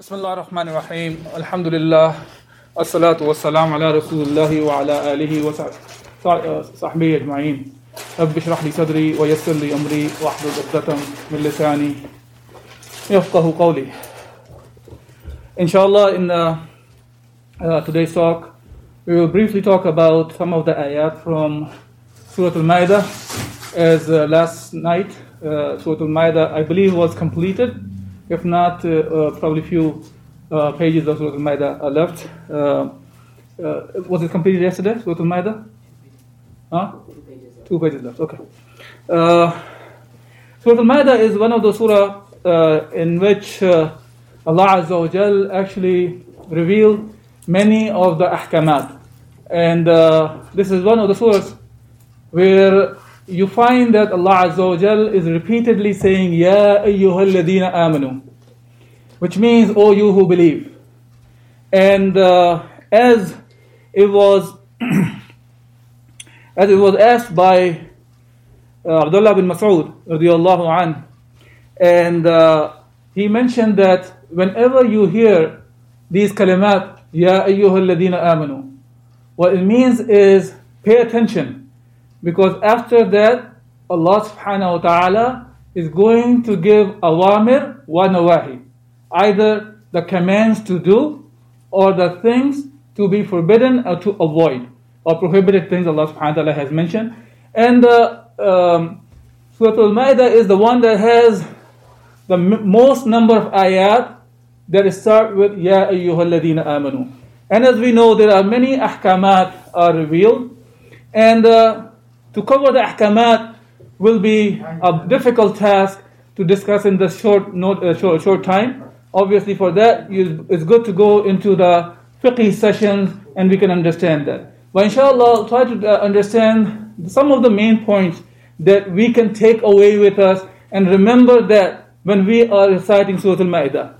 بسم الله الرحمن الرحيم الحمد لله الصلاة والسلام على رسول الله وعلى آله وصحبه أجمعين رب اشرح لي صدري ويسر لي أمري واحفظ عقدة من لساني يفقه قولي إن شاء الله in the, uh, today's talk we will briefly talk about some of the ayat from Surah Al-Ma'idah. As uh, last night uh, al-ma'idah I believe was completed. If not, uh, uh, probably few uh, pages of Surah Al-Ma'idah are left. was it completed yesterday, Surah Al-Ma'idah? Huh? Two pages left, okay. Surah Al-Ma'idah is one of the surah in which Allah Azza wa Jal actually revealed many of the ahkamat. And uh, this is one of the surahs where you find that Allah Azza wa is repeatedly saying, Ya ayyuhalladina amanu, which means, O you who believe. And uh, as it was as it was asked by uh, Abdullah bin Mas'ud radiallahu an, and uh, he mentioned that whenever you hear these kalimat, Ya ayyuhalladina amanu, what it means is pay attention because after that, Allah subhanahu wa ta'ala is going to give awamir wa nawahi. Either the commands to do or the things to be forbidden or to avoid. Or prohibited things Allah subhanahu wa ta'ala has mentioned. And uh, um, Surah Al-Ma'idah is the one that has the m- most number of ayat that start with Ya ayyuhalladina amanu. And as we know, there are many ahkamat are revealed. And uh, to cover the ahkamat will be a difficult task to discuss in this short, note, uh, short, short time. Obviously, for that, it's good to go into the fiqh sessions and we can understand that. But inshallah, I'll try to uh, understand some of the main points that we can take away with us and remember that when we are reciting Surah Al-Ma'idah.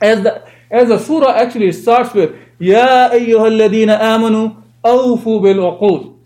As the, as the surah actually starts with, Ya ayyuhalladina amanu awfu bil.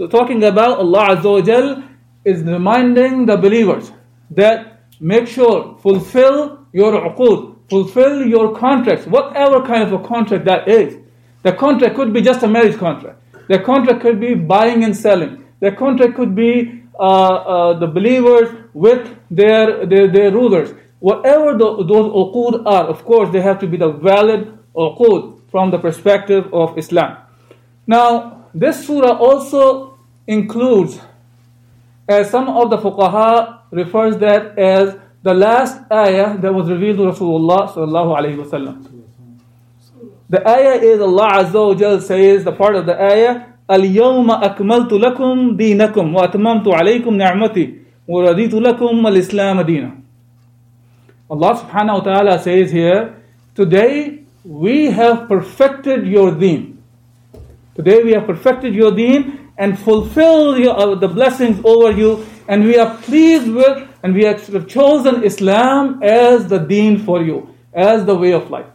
So talking about Allah Azza wa Jal is reminding the believers that make sure, fulfill your uqud, fulfill your contracts, whatever kind of a contract that is. The contract could be just a marriage contract. The contract could be buying and selling. The contract could be uh, uh, the believers with their, their, their rulers. Whatever the, those uqud are, of course, they have to be the valid uqud from the perspective of Islam. Now, this surah also includes, as some of the fuqaha refers that as the last ayah that was revealed to Rasulullah sallallahu alayhi wasallam. The ayah is Allah Azza wa Jal says, the part of the ayah, اليوم أكملت لكم دينكم وأتممت عليكم نعمتي ورضيت لكم الإسلام دينا. Allah subhanahu wa ta'ala says here, today we have perfected your deen. Today we have perfected your deen and fulfill your, uh, the blessings over you. And we are pleased with and we have chosen Islam as the deen for you, as the way of life.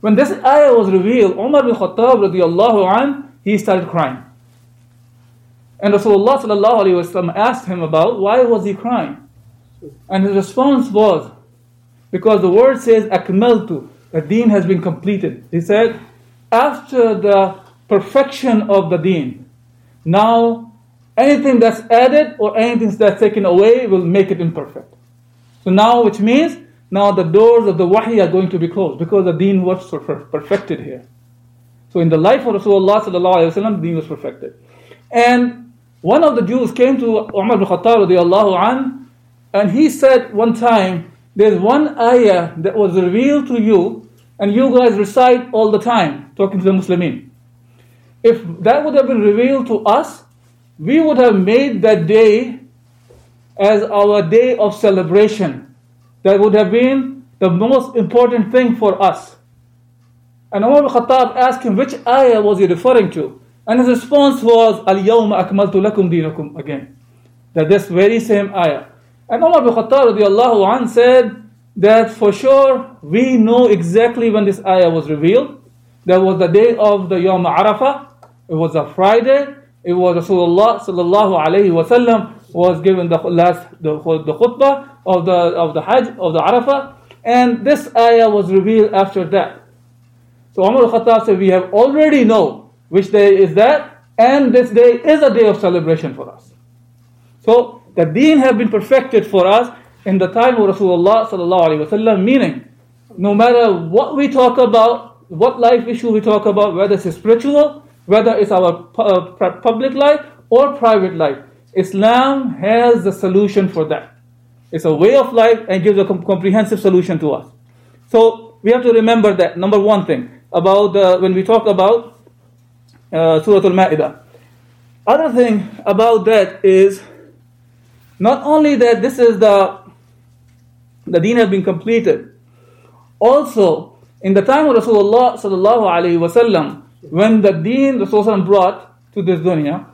When this ayah was revealed, Umar bin Khattab radiallahu an, he started crying. And Rasulullah sallallahu asked him about why was he crying. And his response was, because the word says akmaltu, the deen has been completed. He said, after the perfection of the deen, now, anything that's added or anything that's taken away will make it imperfect. So now, which means now the doors of the wahi are going to be closed because the deen was perfected here. So in the life of Rasulullah the deen was perfected. And one of the Jews came to Umar bin Khattab an, and he said one time, there's one ayah that was revealed to you, and you guys recite all the time, talking to the Muslimin if that would have been revealed to us, we would have made that day as our day of celebration. That would have been the most important thing for us. And Umar ibn Khattab asked him which ayah was he referring to. And his response was, Al-Yawma akmaltu lakum dinakum again. That this very same ayah. And Umar ibn Khattab said that for sure we know exactly when this ayah was revealed. That was the day of the Yawm Arafah. It was a Friday. It was Rasulullah sallallahu alayhi wasallam was given the last the, the khutbah of the of the Hajj of the Arafah, and this ayah was revealed after that. So Umar al-Khattab said, we have already know which day is that, and this day is a day of celebration for us. So the deen have been perfected for us in the time of Rasulullah sallallahu alaihi wasallam, meaning no matter what we talk about, what life issue we talk about, whether it's spiritual, whether it's our public life or private life, Islam has the solution for that. It's a way of life and gives a comprehensive solution to us. So we have to remember that number one thing about uh, when we talk about uh, Surah Al-Ma'idah. Other thing about that is not only that this is the the deen has been completed. Also, in the time of Rasulullah sallallahu alaihi wasallam, when the deen Rasulullah brought to this dunya,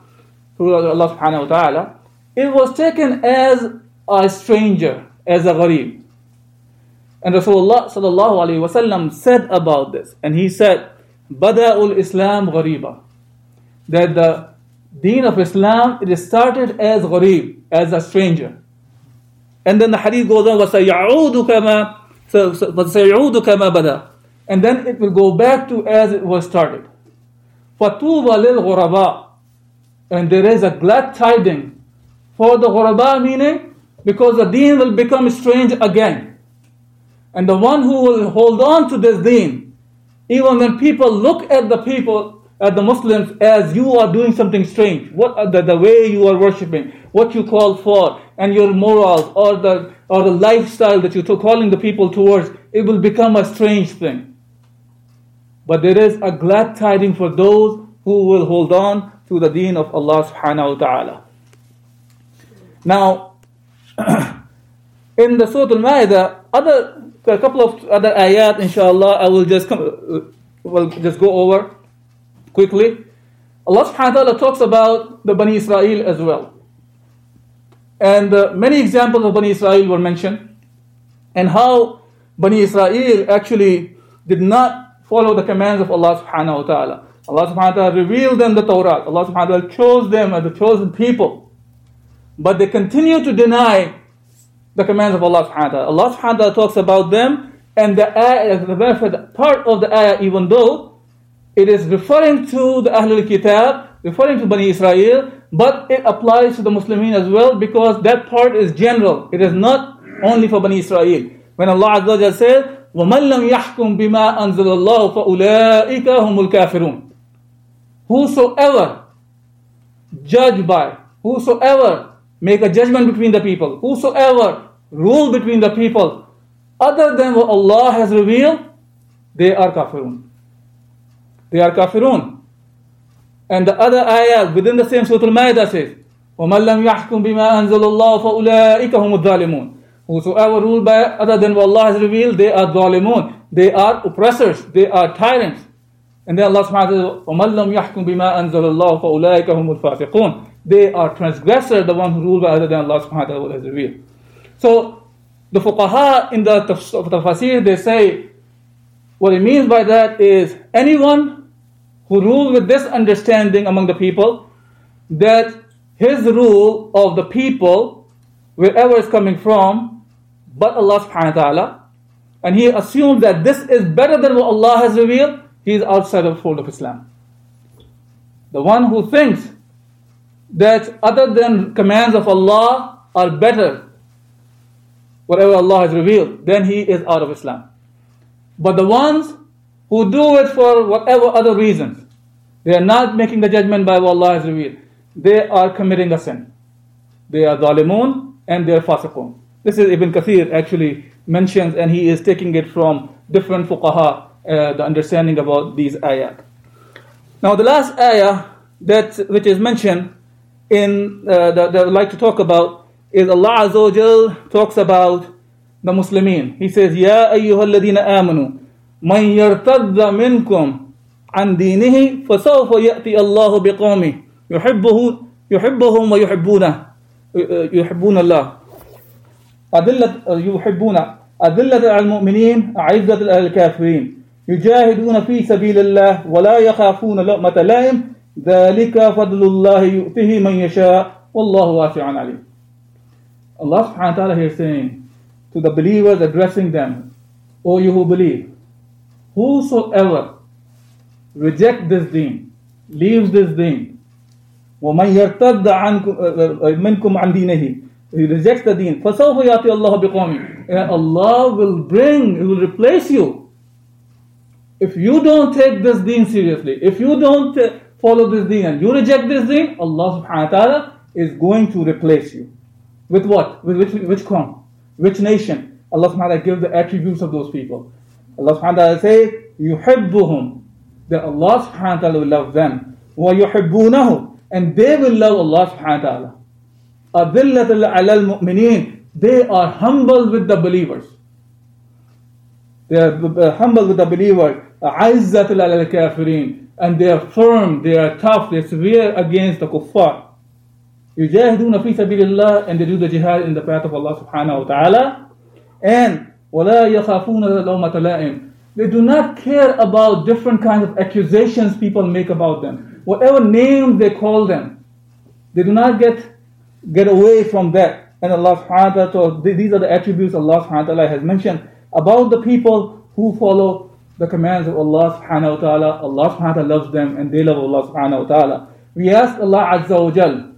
through Allah subhanahu wa ta'ala, it was taken as a stranger, as a gharib. And Rasulullah sallallahu alayhi wasallam said about this, and he said, Bada'ul Islam ghariba. That the deen of Islam, it started as gharib, as a stranger. And then the hadith goes on, وَسَيَعُودُ كَمَا وَسَيَعُودُ كَمَا بَدَى And then it will go back to as it was started. Fatuba lil ghuraba. And there is a glad tiding for the ghuraba, meaning because the deen will become strange again. And the one who will hold on to this deen, even when people look at the people, at the Muslims, as you are doing something strange, what the, the way you are worshipping, what you call for, and your morals, or the, or the lifestyle that you're calling the people towards, it will become a strange thing. But there is a glad tiding for those who will hold on to the deen of Allah subhanahu wa ta'ala. Now, in the Surah Al-Ma'idah, other a couple of other ayat, inshallah, I will just come, uh, will just go over quickly. Allah subhanahu wa ta'ala talks about the Bani Israel as well. And uh, many examples of Bani Israel were mentioned, and how Bani Israel actually did not follow the commands of Allah subhanahu wa ta'ala. Allah subhanahu wa ta'ala revealed them the Torah. Allah subhanahu wa ta'ala chose them as the chosen people. But they continue to deny the commands of Allah subhanahu wa ta'ala. Allah subhanahu wa ta'ala talks about them and the ayah, the part of the ayah, even though it is referring to the Ahlul Kitab, referring to Bani Israel, but it applies to the Muslimin as well because that part is general. It is not only for Bani Israel. When Allah Azza wa says, وَمَنْ لَمْ يَحْكُمْ بِمَا أَنزَلَ اللَّهُ فَأُولَٰئِكَ هُمُ الْكَافِرُونَ Whosoever judge by, whosoever make a judgment between the people. Whosoever rule between the people other than what Allah has revealed, they are kafirun. They are kafirun. And the other ayah within the same Surah Al-Ma'idah says, وَمَنْ لَمْ يَحْكُمْ بِمَا أَنزَلَ اللَّهُ فَأُولَٰئِكَ هُمُ الظَّالِمُونَ Whosoever rule by other than what Allah has revealed, they are dhalimun. They are oppressors. They are tyrants. And then Allah subhanahu wa ta'ala says, وَمَنْ لَمْ يَحْكُمْ بِمَا أَنزَلَ اللَّهُ فَأُولَٰئِكَ هُمُ الْفَاسِقُونَ they are transgressor, the one who rule by other than Allah subhanahu wa ta'ala has revealed. So the fuqaha in the tafsir, they say, what it means by that is anyone who rules with this understanding among the people, that his rule of the people, wherever it's coming from, but Allah subhanahu wa ta'ala, and he assumes that this is better than what Allah has revealed, he is outside of the fold of Islam. The one who thinks that other than commands of Allah are better, whatever Allah has revealed, then he is out of Islam. But the ones who do it for whatever other reasons, they are not making the judgment by what Allah has revealed. They are committing a sin. They are zalimun and their fasiqun. This is Ibn Kathir actually mentions, and he is taking it from different fuqaha, uh, the understanding about these ayat. Now, the last ayah that which is mentioned in uh, that, that I would like to talk about is Allah Azza talks about the Muslimin. He says, "Ya ayyuhaladina amanu, man yartadda minkum an dinihi, fasawfa ya'ti Allahu biqawmi yuhibbuhum yuhibbuhum wa yuhibbunah." يحبون الله. أذلة يحبون أذلة على المؤمنين أعزة على الكافرين. يجاهدون في سبيل الله ولا يخافون لؤمة لائم. ذلك فضل الله يؤتيه من يشاء. والله واسع عليم. Allah subhanahu wa ta'ala here saying to the believers addressing them, O you who believe, whosoever reject this deen, leaves this deen, وَمَنْ يَرْتَدَّ مِنْكُمْ عَنْ دِينِهِ He rejects the deen. فَسَوْفَ يَأْتِي اللَّهُ بِقَوْمٍ And Allah will bring, He will replace you. If you don't take this deen seriously, if you don't follow this deen and you reject this deen, Allah subhanahu wa ta'ala is going to replace you. With what? With which, which qawm? Which nation? Allah subhanahu wa ta'ala gives the attributes of those people. Allah subhanahu wa ta'ala says, يُحِبُّهُمْ That Allah subhanahu wa ta'ala will love them. وَيُحِبُّونَهُ And they will love Allah subhanahu wa ta'ala. أَذِلَّةً عَلَى الْمُؤْمِنِينَ They are humble with the believers. They are humble with the believers. عَزَّةً عَلَى الْكَافِرِينَ And they are firm, they are tough, they are severe against the kuffar. يجاهدون في سبيل الله and they do the jihad in the path of Allah subhanahu wa ta'ala and ولا يخافون لومة لائم they do not care about different kinds of accusations people make about them whatever name they call them they do not get get away from that. And Allah subhanahu wa ta'ala these are the attributes Allah subhanahu wa ta'ala has mentioned about the people who follow the commands of Allah subhanahu wa ta'ala. Allah subhanahu wa ta'ala loves them and they love Allah subhanahu wa ta'ala. We ask Allah azza wa jal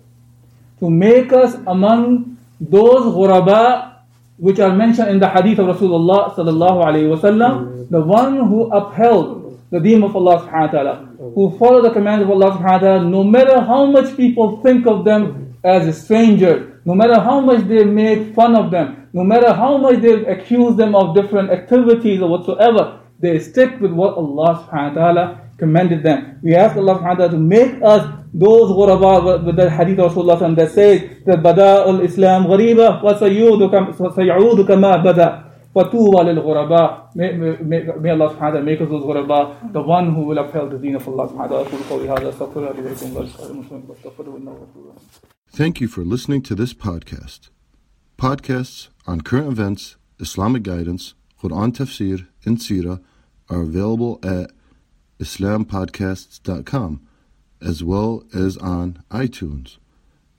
to make us among those ghuraba which are mentioned in the hadith of Rasulullah sallallahu alayhi wasallam, the one who upheld the deen of Allah subhanahu wa ta'ala, who follow the commands of Allah subhanahu wa ta'ala, no matter how much people think of them as a stranger, no matter how much they make fun of them, no matter how much they accuse them of different activities or whatsoever, they stick with what Allah subhanahu wa ta'ala commended them. We ask Allah subhanahu wa ta'ala to make us those ghuraba with the hadith of Rasulullah that says that bada al-Islam ghariba wa sayudu kama bada. فَتُوبَى لِلْغُرَبَاء may, may, may Allah subhanahu wa ta'ala make us those ghuraba, the one who will uphold the deen of Allah subhanahu wa ta'ala. Thank you for listening to this podcast. Podcasts on current events, Islamic guidance, Quran tafsir, and seerah are available at islampodcasts.com as well as on iTunes.